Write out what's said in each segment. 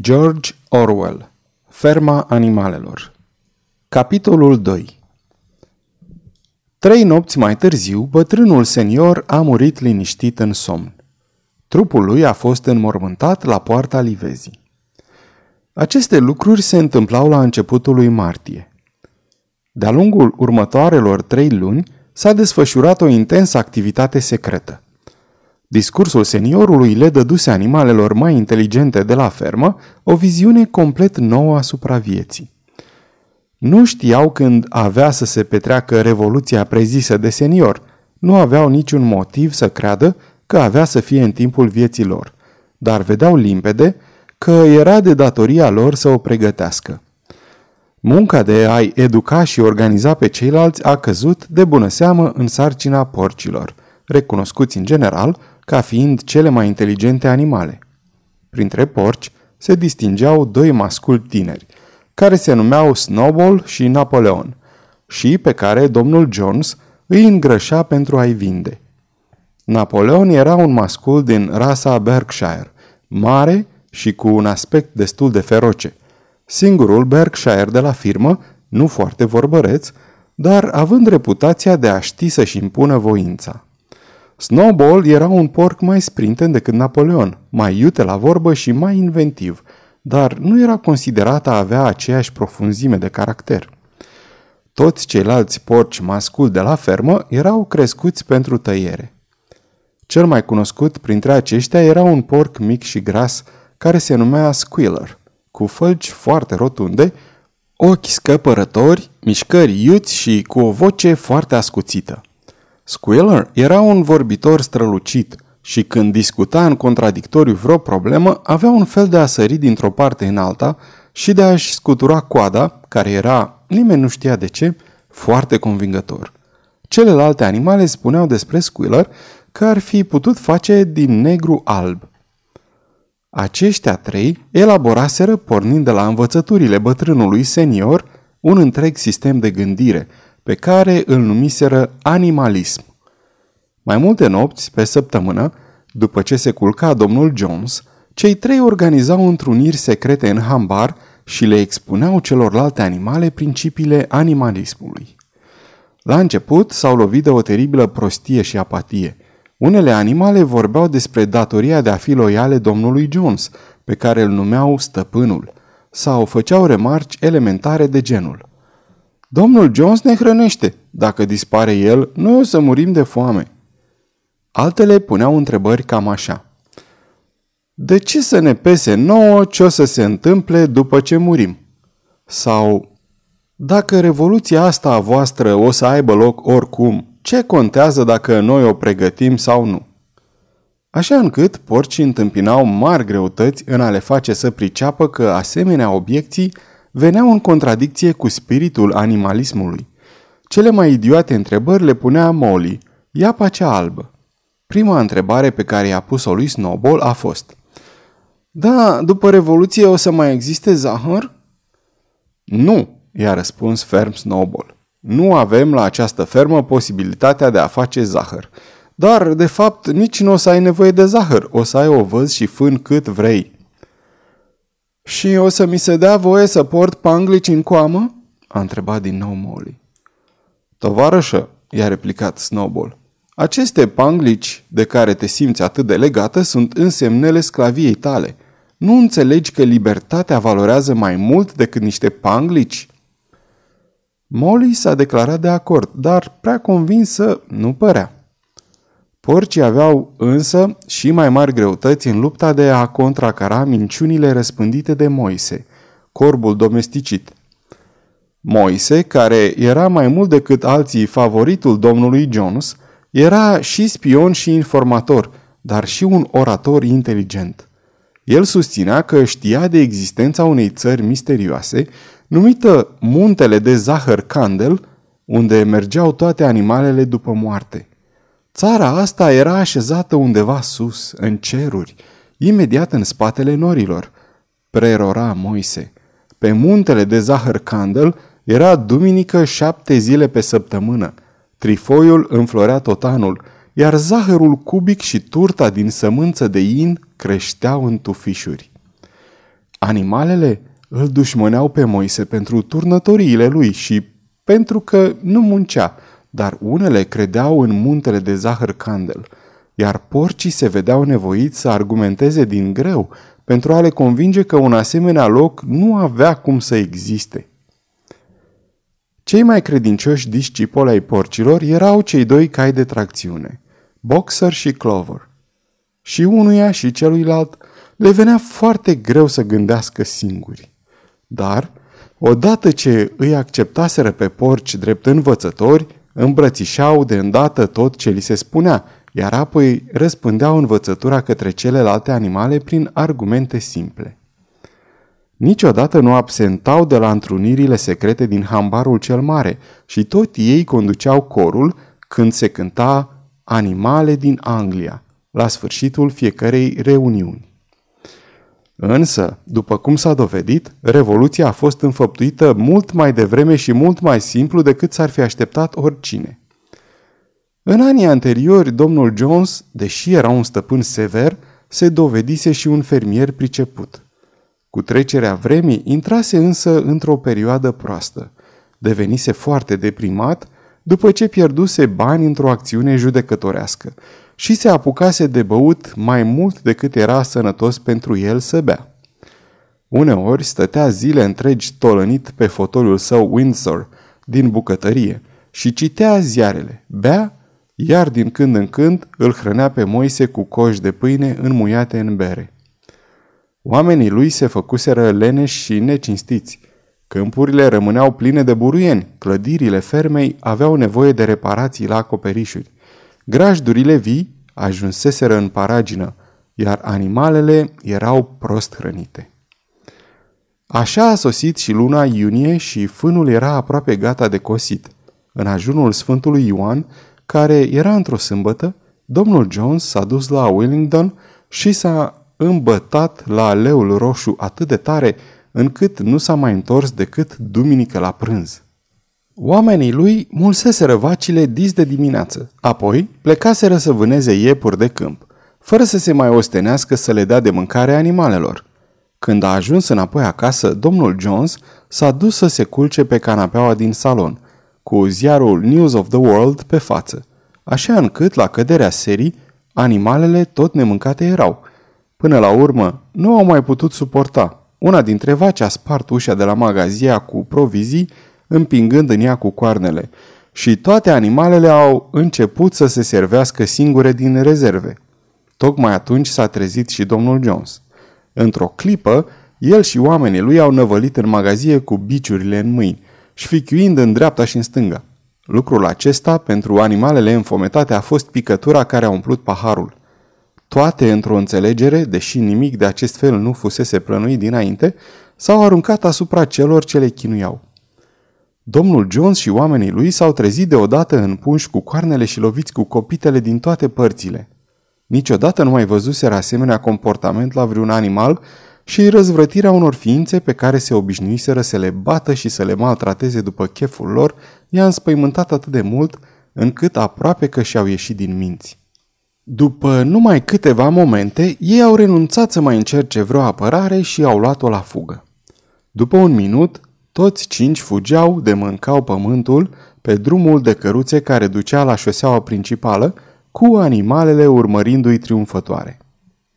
George Orwell Ferma animalelor Capitolul 2 Trei nopți mai târziu, bătrânul senior a murit liniștit în somn. Trupul lui a fost înmormântat la poarta livezii. Aceste lucruri se întâmplau la începutul lui martie. De-a lungul următoarelor trei luni s-a desfășurat o intensă activitate secretă. Discursul seniorului le dăduse animalelor mai inteligente de la fermă o viziune complet nouă asupra vieții. Nu știau când avea să se petreacă revoluția prezisă de senior, nu aveau niciun motiv să creadă că avea să fie în timpul vieții lor, dar vedeau limpede că era de datoria lor să o pregătească. Munca de a-i educa și organiza pe ceilalți a căzut de bună seamă în sarcina porcilor, recunoscuți în general ca fiind cele mai inteligente animale. Printre porci se distingeau doi masculi tineri, care se numeau Snowball și Napoleon, și pe care domnul Jones îi îngrășa pentru a-i vinde. Napoleon era un mascul din rasa Berkshire, mare și cu un aspect destul de feroce. Singurul Berkshire de la firmă, nu foarte vorbăreț, dar având reputația de a ști să-și impună voința. Snowball era un porc mai sprinten decât Napoleon, mai iute la vorbă și mai inventiv, dar nu era considerat a avea aceeași profunzime de caracter. Toți ceilalți porci masculi de la fermă erau crescuți pentru tăiere. Cel mai cunoscut printre aceștia era un porc mic și gras care se numea Squealer, cu fălci foarte rotunde, ochi scăpărători, mișcări iuți și cu o voce foarte ascuțită. Squealer era un vorbitor strălucit și când discuta în contradictoriu vreo problemă, avea un fel de a sări dintr-o parte în alta și de a-și scutura coada, care era, nimeni nu știa de ce, foarte convingător. Celelalte animale spuneau despre Squealer că ar fi putut face din negru alb. Aceștia trei elaboraseră, pornind de la învățăturile bătrânului senior, un întreg sistem de gândire – pe care îl numiseră animalism. Mai multe nopți, pe săptămână, după ce se culca domnul Jones, cei trei organizau întruniri secrete în hambar și le expuneau celorlalte animale principiile animalismului. La început s-au lovit de o teribilă prostie și apatie. Unele animale vorbeau despre datoria de a fi loiale domnului Jones, pe care îl numeau stăpânul, sau făceau remarci elementare de genul – Domnul Jones ne hrănește. Dacă dispare el, noi o să murim de foame. Altele puneau întrebări cam așa. De ce să ne pese nouă ce o să se întâmple după ce murim? Sau, dacă revoluția asta a voastră o să aibă loc oricum, ce contează dacă noi o pregătim sau nu? Așa încât porcii întâmpinau mari greutăți în a le face să priceapă că asemenea obiecții veneau în contradicție cu spiritul animalismului. Cele mai idiote întrebări le punea Molly, iapa cea albă. Prima întrebare pe care i-a pus-o lui Snowball a fost Da, după Revoluție o să mai existe zahăr? Nu, i-a răspuns ferm Snowball. Nu avem la această fermă posibilitatea de a face zahăr. Dar, de fapt, nici nu o să ai nevoie de zahăr, o să ai ovăz și fân cât vrei. Și o să mi se dea voie să port panglici în coamă? A întrebat din nou Molly. Tovarășă, i-a replicat Snowball, aceste panglici de care te simți atât de legată sunt însemnele sclaviei tale. Nu înțelegi că libertatea valorează mai mult decât niște panglici? Molly s-a declarat de acord, dar prea convinsă nu părea. Porcii aveau însă și mai mari greutăți în lupta de a contracara minciunile răspândite de Moise, corbul domesticit. Moise, care era mai mult decât alții favoritul domnului Jones, era și spion și informator, dar și un orator inteligent. El susținea că știa de existența unei țări misterioase, numită Muntele de Zahăr Candel, unde mergeau toate animalele după moarte. Țara asta era așezată undeva sus, în ceruri, imediat în spatele norilor. Prerora Moise. Pe muntele de zahăr Candel era duminică șapte zile pe săptămână. Trifoiul înflorea tot anul, iar zahărul cubic și turta din sămânță de in creșteau în tufișuri. Animalele îl dușmăneau pe Moise pentru turnătoriile lui și pentru că nu muncea, dar unele credeau în muntele de zahăr candel, iar porcii se vedeau nevoiți să argumenteze din greu pentru a le convinge că un asemenea loc nu avea cum să existe. Cei mai credincioși discipoli ai porcilor erau cei doi cai de tracțiune, Boxer și Clover. Și unuia și celuilalt le venea foarte greu să gândească singuri. Dar, odată ce îi acceptaseră pe porci drept învățători, îmbrățișau de îndată tot ce li se spunea, iar apoi răspândeau învățătura către celelalte animale prin argumente simple. Niciodată nu absentau de la întrunirile secrete din hambarul cel mare și tot ei conduceau corul când se cânta Animale din Anglia, la sfârșitul fiecarei reuniuni. Însă, după cum s-a dovedit, revoluția a fost înfăptuită mult mai devreme și mult mai simplu decât s-ar fi așteptat oricine. În anii anteriori, domnul Jones, deși era un stăpân sever, se dovedise și un fermier priceput. Cu trecerea vremii, intrase însă într-o perioadă proastă. Devenise foarte deprimat după ce pierduse bani într-o acțiune judecătorească și se apucase de băut mai mult decât era sănătos pentru el să bea. Uneori stătea zile întregi tolănit pe fotoliul său Windsor din bucătărie și citea ziarele, bea, iar din când în când îl hrănea pe Moise cu coși de pâine înmuiate în bere. Oamenii lui se făcuseră leneși și necinstiți. Câmpurile rămâneau pline de buruieni, clădirile fermei aveau nevoie de reparații la acoperișuri. Grajdurile vii ajunseseră în paragină, iar animalele erau prost hrănite. Așa a sosit și luna iunie și fânul era aproape gata de cosit. În ajunul Sfântului Ioan, care era într-o sâmbătă, domnul Jones s-a dus la Wellington și s-a îmbătat la leul roșu atât de tare încât nu s-a mai întors decât duminică la prânz. Oamenii lui mulseseră vacile dis de dimineață, apoi plecaseră să vâneze iepuri de câmp, fără să se mai ostenească să le dea de mâncare animalelor. Când a ajuns înapoi acasă, domnul Jones s-a dus să se culce pe canapeaua din salon, cu ziarul News of the World pe față, așa încât, la căderea serii, animalele tot nemâncate erau. Până la urmă, nu au mai putut suporta. Una dintre vaci a spart ușa de la magazia cu provizii împingând în ea cu coarnele, și toate animalele au început să se servească singure din rezerve. Tocmai atunci s-a trezit și domnul Jones. Într-o clipă, el și oamenii lui au năvălit în magazie cu biciurile în mâini, șfichiuind în dreapta și în stânga. Lucrul acesta, pentru animalele înfometate, a fost picătura care a umplut paharul. Toate, într-o înțelegere, deși nimic de acest fel nu fusese plănuit dinainte, s-au aruncat asupra celor ce le chinuiau. Domnul Jones și oamenii lui s-au trezit deodată înpunși cu coarnele și loviți cu copitele din toate părțile. Niciodată nu mai văzuseră asemenea comportament la vreun animal și răzvrătirea unor ființe pe care se obișnuiseră să le bată și să le maltrateze după cheful lor i-a înspăimântat atât de mult încât aproape că și-au ieșit din minți. După numai câteva momente, ei au renunțat să mai încerce vreo apărare și au luat-o la fugă. După un minut, toți cinci fugeau de mâncau pământul pe drumul de căruțe care ducea la șoseaua principală, cu animalele urmărindu-i triumfătoare.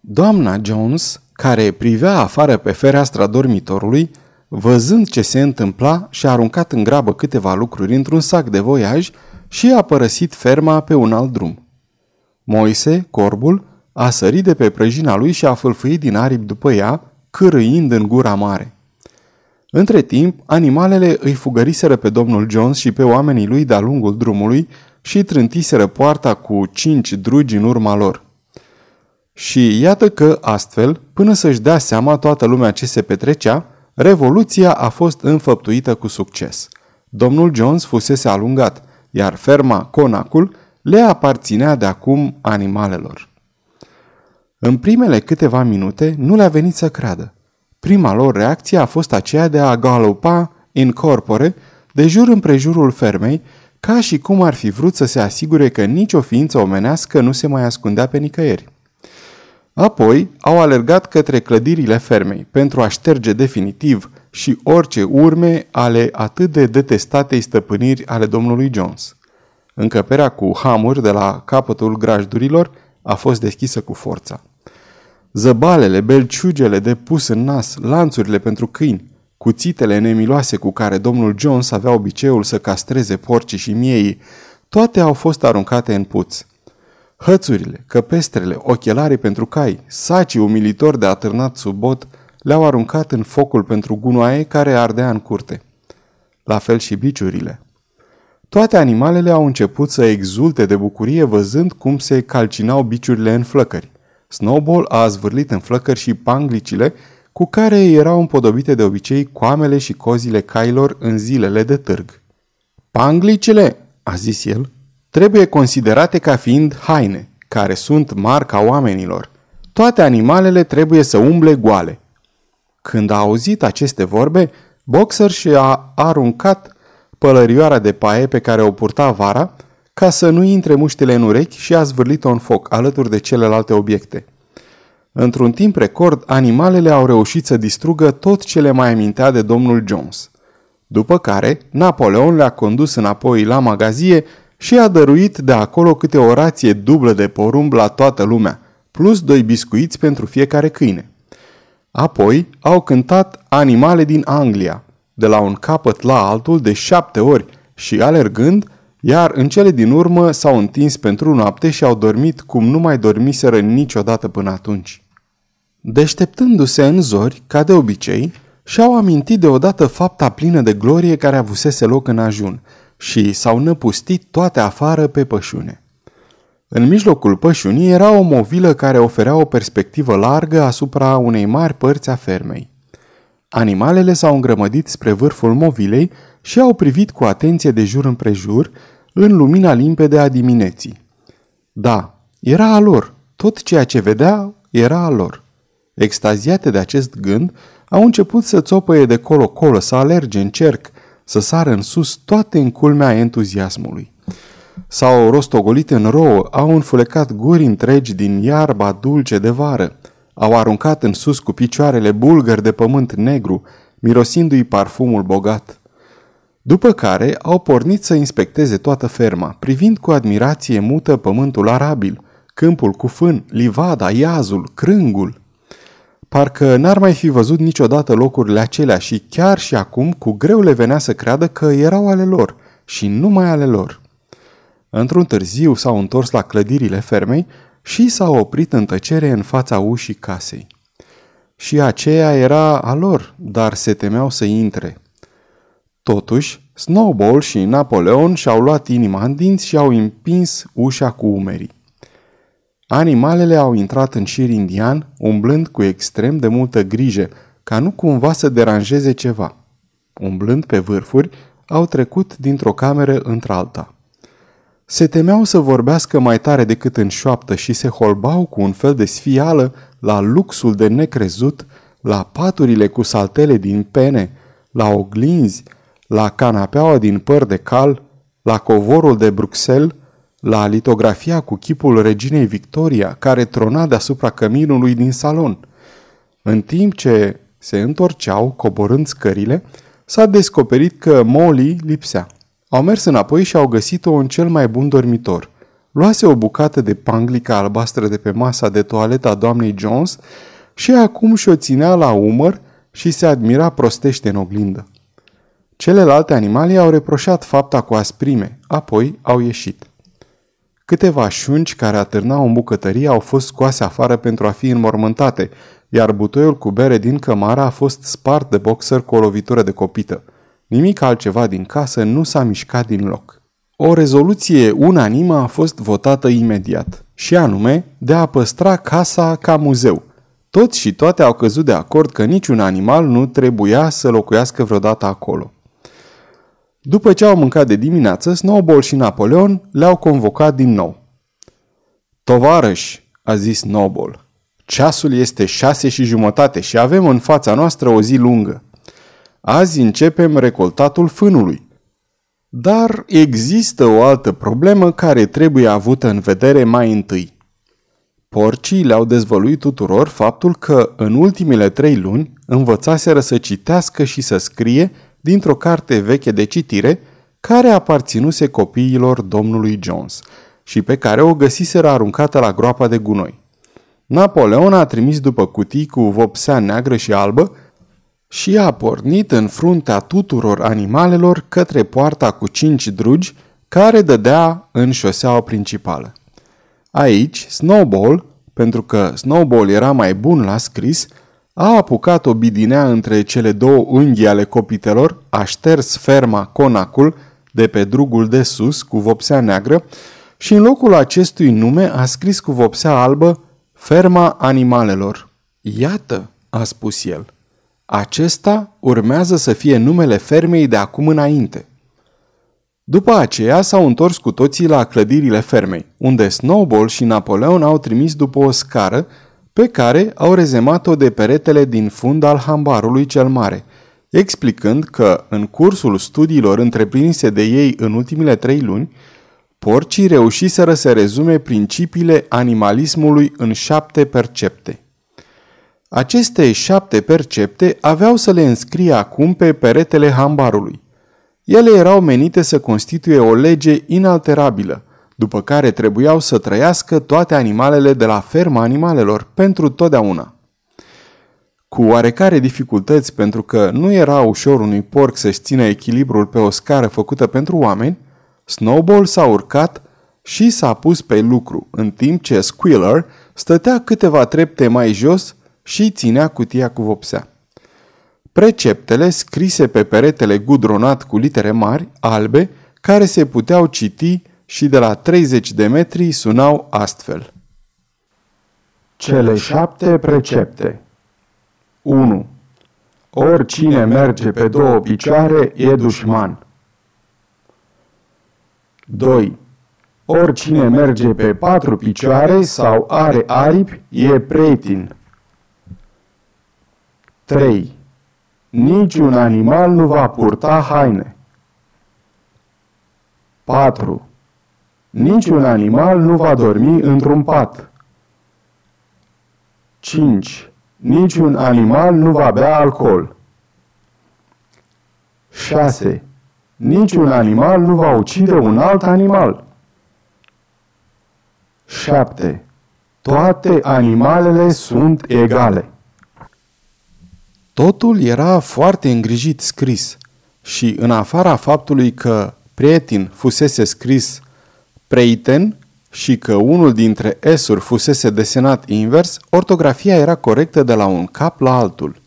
Doamna Jones, care privea afară pe fereastra dormitorului, văzând ce se întâmpla, și-a aruncat în grabă câteva lucruri într-un sac de voiaj și a părăsit ferma pe un alt drum. Moise, corbul, a sărit de pe prăjina lui și a fâlfâit din aripi după ea, cârâind în gura mare. Între timp, animalele îi fugăriseră pe domnul Jones și pe oamenii lui de-a lungul drumului și trântiseră poarta cu cinci drugi în urma lor. Și iată că, astfel, până să-și dea seama toată lumea ce se petrecea, revoluția a fost înfăptuită cu succes. Domnul Jones fusese alungat, iar ferma Conacul le aparținea de acum animalelor. În primele câteva minute nu le-a venit să creadă. Prima lor reacție a fost aceea de a galopa în corpore de jur împrejurul fermei, ca și cum ar fi vrut să se asigure că nicio ființă omenească nu se mai ascundea pe nicăieri. Apoi au alergat către clădirile fermei pentru a șterge definitiv și orice urme ale atât de detestatei stăpâniri ale domnului Jones. Încăperea cu hamuri de la capătul grajdurilor a fost deschisă cu forța. Zăbalele, belciugele de pus în nas, lanțurile pentru câini, cuțitele nemiloase cu care domnul Jones avea obiceiul să castreze porcii și miei, toate au fost aruncate în puț. Hățurile, căpestrele, ochelarii pentru cai, sacii umilitori de atârnat sub bot, le-au aruncat în focul pentru gunoaie care ardea în curte. La fel și biciurile. Toate animalele au început să exulte de bucurie văzând cum se calcinau biciurile în flăcări. Snowball a zvârlit în flăcări și panglicile cu care erau împodobite de obicei coamele și cozile cailor în zilele de târg. Panglicile, a zis el, trebuie considerate ca fiind haine, care sunt marca oamenilor. Toate animalele trebuie să umble goale. Când a auzit aceste vorbe, Boxer și-a aruncat pălărioara de paie pe care o purta vara ca să nu intre muștele în urechi și a zvârlit-o în foc, alături de celelalte obiecte. Într-un timp record, animalele au reușit să distrugă tot ce le mai amintea de domnul Jones. După care, Napoleon le-a condus înapoi la magazie și a dăruit de acolo câte o rație dublă de porumb la toată lumea, plus doi biscuiți pentru fiecare câine. Apoi au cântat animale din Anglia, de la un capăt la altul de șapte ori și alergând, iar în cele din urmă s-au întins pentru noapte și au dormit cum nu mai dormiseră niciodată până atunci. Deșteptându-se în zori, ca de obicei, și-au amintit deodată fapta plină de glorie care avusese loc în ajun și s-au năpustit toate afară pe pășune. În mijlocul pășunii era o movilă care oferea o perspectivă largă asupra unei mari părți a fermei. Animalele s-au îngrămădit spre vârful movilei și au privit cu atenție de jur împrejur în lumina limpede a dimineții. Da, era a lor. Tot ceea ce vedea era a lor. Extaziate de acest gând, au început să țopăie de colo-colo, să alerge în cerc, să sară în sus toate în culmea entuziasmului. S-au rostogolit în rouă, au înfulecat guri întregi din iarba dulce de vară, au aruncat în sus cu picioarele bulgări de pământ negru, mirosindu-i parfumul bogat. După care au pornit să inspecteze toată ferma, privind cu admirație mută pământul arabil, câmpul cu fân, livada, iazul, crângul. Parcă n-ar mai fi văzut niciodată locurile acelea și chiar și acum cu greu le venea să creadă că erau ale lor și numai ale lor. Într-un târziu s-au întors la clădirile fermei și s-au oprit în tăcere în fața ușii casei. Și aceea era a lor, dar se temeau să intre. Totuși, Snowball și Napoleon și-au luat inima în dinți și au împins ușa cu umerii. Animalele au intrat în șir indian, umblând cu extrem de multă grijă, ca nu cumva să deranjeze ceva. Umblând pe vârfuri, au trecut dintr-o cameră într-alta. Se temeau să vorbească mai tare decât în șoaptă și se holbau cu un fel de sfială la luxul de necrezut, la paturile cu saltele din pene, la oglinzi, la canapeaua din păr de cal, la covorul de Bruxelles, la litografia cu chipul reginei Victoria, care trona deasupra căminului din salon. În timp ce se întorceau, coborând scările, s-a descoperit că Molly lipsea. Au mers înapoi și au găsit-o în cel mai bun dormitor. Luase o bucată de panglica albastră de pe masa de toaletă a doamnei Jones și acum și-o ținea la umăr și se admira prostește în oglindă. Celelalte animale au reproșat fapta cu asprime, apoi au ieșit. Câteva șunci care atârnau în bucătărie au fost scoase afară pentru a fi înmormântate, iar butoiul cu bere din cămară a fost spart de boxer cu o lovitură de copită. Nimic altceva din casă nu s-a mișcat din loc. O rezoluție unanimă a fost votată imediat, și anume de a păstra casa ca muzeu. Toți și toate au căzut de acord că niciun animal nu trebuia să locuiască vreodată acolo. După ce au mâncat de dimineață, Snowball și Napoleon le-au convocat din nou. Tovarăși, a zis Snowball, ceasul este șase și jumătate și avem în fața noastră o zi lungă. Azi începem recoltatul fânului. Dar există o altă problemă care trebuie avută în vedere mai întâi. Porcii le-au dezvăluit tuturor faptul că în ultimele trei luni învățaseră să citească și să scrie dintr-o carte veche de citire care aparținuse copiilor domnului Jones și pe care o găsiseră aruncată la groapa de gunoi. Napoleon a trimis după cutii cu vopsea neagră și albă și a pornit în fruntea tuturor animalelor către poarta cu cinci drugi care dădea în șoseaua principală. Aici, Snowball, pentru că Snowball era mai bun la scris, a apucat o bidinea între cele două unghi ale copitelor, a șters ferma conacul de pe drugul de sus cu vopsea neagră și în locul acestui nume a scris cu vopsea albă Ferma animalelor. Iată, a spus el, acesta urmează să fie numele fermei de acum înainte. După aceea s-au întors cu toții la clădirile fermei, unde Snowball și Napoleon au trimis după o scară pe care au rezemat-o de peretele din fund al hambarului cel mare, explicând că, în cursul studiilor întreprinse de ei în ultimile trei luni, porcii reușiseră să rezume principiile animalismului în șapte percepte. Aceste șapte percepte aveau să le înscrie acum pe peretele hambarului. Ele erau menite să constituie o lege inalterabilă, după care trebuiau să trăiască toate animalele de la ferma animalelor pentru totdeauna. Cu oarecare dificultăți pentru că nu era ușor unui porc să-și țină echilibrul pe o scară făcută pentru oameni, Snowball s-a urcat și s-a pus pe lucru, în timp ce Squealer stătea câteva trepte mai jos și ținea cutia cu vopsea. Preceptele scrise pe peretele gudronat cu litere mari, albe, care se puteau citi și de la 30 de metri sunau astfel. Cele șapte precepte 1. Oricine merge pe două picioare e dușman. 2. Oricine merge pe patru picioare sau are aripi e pretin. 3. Niciun animal nu va purta haine. 4. Niciun animal nu va dormi într-un pat. 5. Niciun animal nu va bea alcool. 6. Niciun animal nu va ucide un alt animal. 7. Toate animalele sunt egale. Totul era foarte îngrijit scris și în afara faptului că Prietin fusese scris Preiten și că unul dintre S-uri fusese desenat invers, ortografia era corectă de la un cap la altul.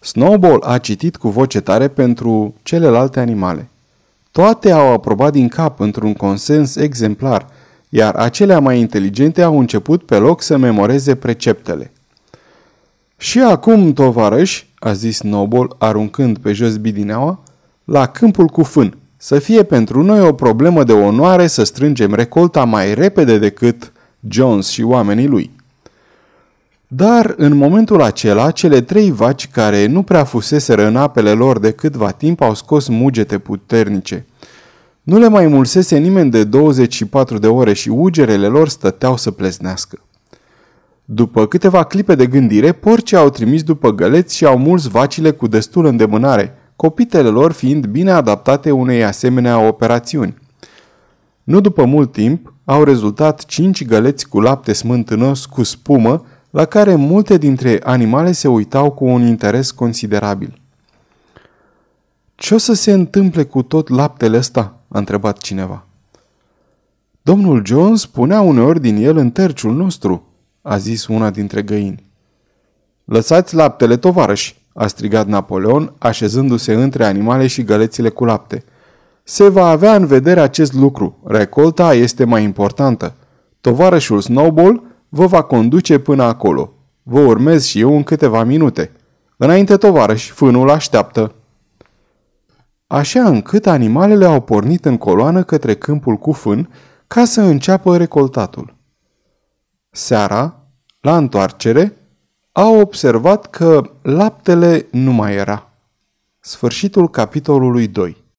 Snowball a citit cu voce tare pentru celelalte animale. Toate au aprobat din cap într-un consens exemplar, iar acelea mai inteligente au început pe loc să memoreze preceptele. Și acum, tovarăși, a zis Snowball, aruncând pe jos bidineaua, la câmpul cu fân. Să fie pentru noi o problemă de onoare să strângem recolta mai repede decât Jones și oamenii lui. Dar în momentul acela, cele trei vaci care nu prea fuseseră în apele lor de câtva timp au scos mugete puternice. Nu le mai mulsese nimeni de 24 de ore și ugerele lor stăteau să pleznească. După câteva clipe de gândire, porcii au trimis după găleți și au muls vacile cu destul îndemânare, copitele lor fiind bine adaptate unei asemenea operațiuni. Nu după mult timp, au rezultat cinci găleți cu lapte smântânos cu spumă, la care multe dintre animale se uitau cu un interes considerabil. Ce o să se întâmple cu tot laptele ăsta?" a întrebat cineva. Domnul Jones punea uneori din el în terciul nostru," a zis una dintre găini. Lăsați laptele, tovarăși!" A strigat Napoleon, așezându-se între animale și gălețile cu lapte. Se va avea în vedere acest lucru. Recolta este mai importantă. Tovarășul Snowball vă va conduce până acolo. Vă urmez și eu în câteva minute. Înainte, tovarăși, fânul așteaptă. Așa încât animalele au pornit în coloană către câmpul cu fân ca să înceapă recoltatul. Seara, la întoarcere, au observat că laptele nu mai era. Sfârșitul capitolului 2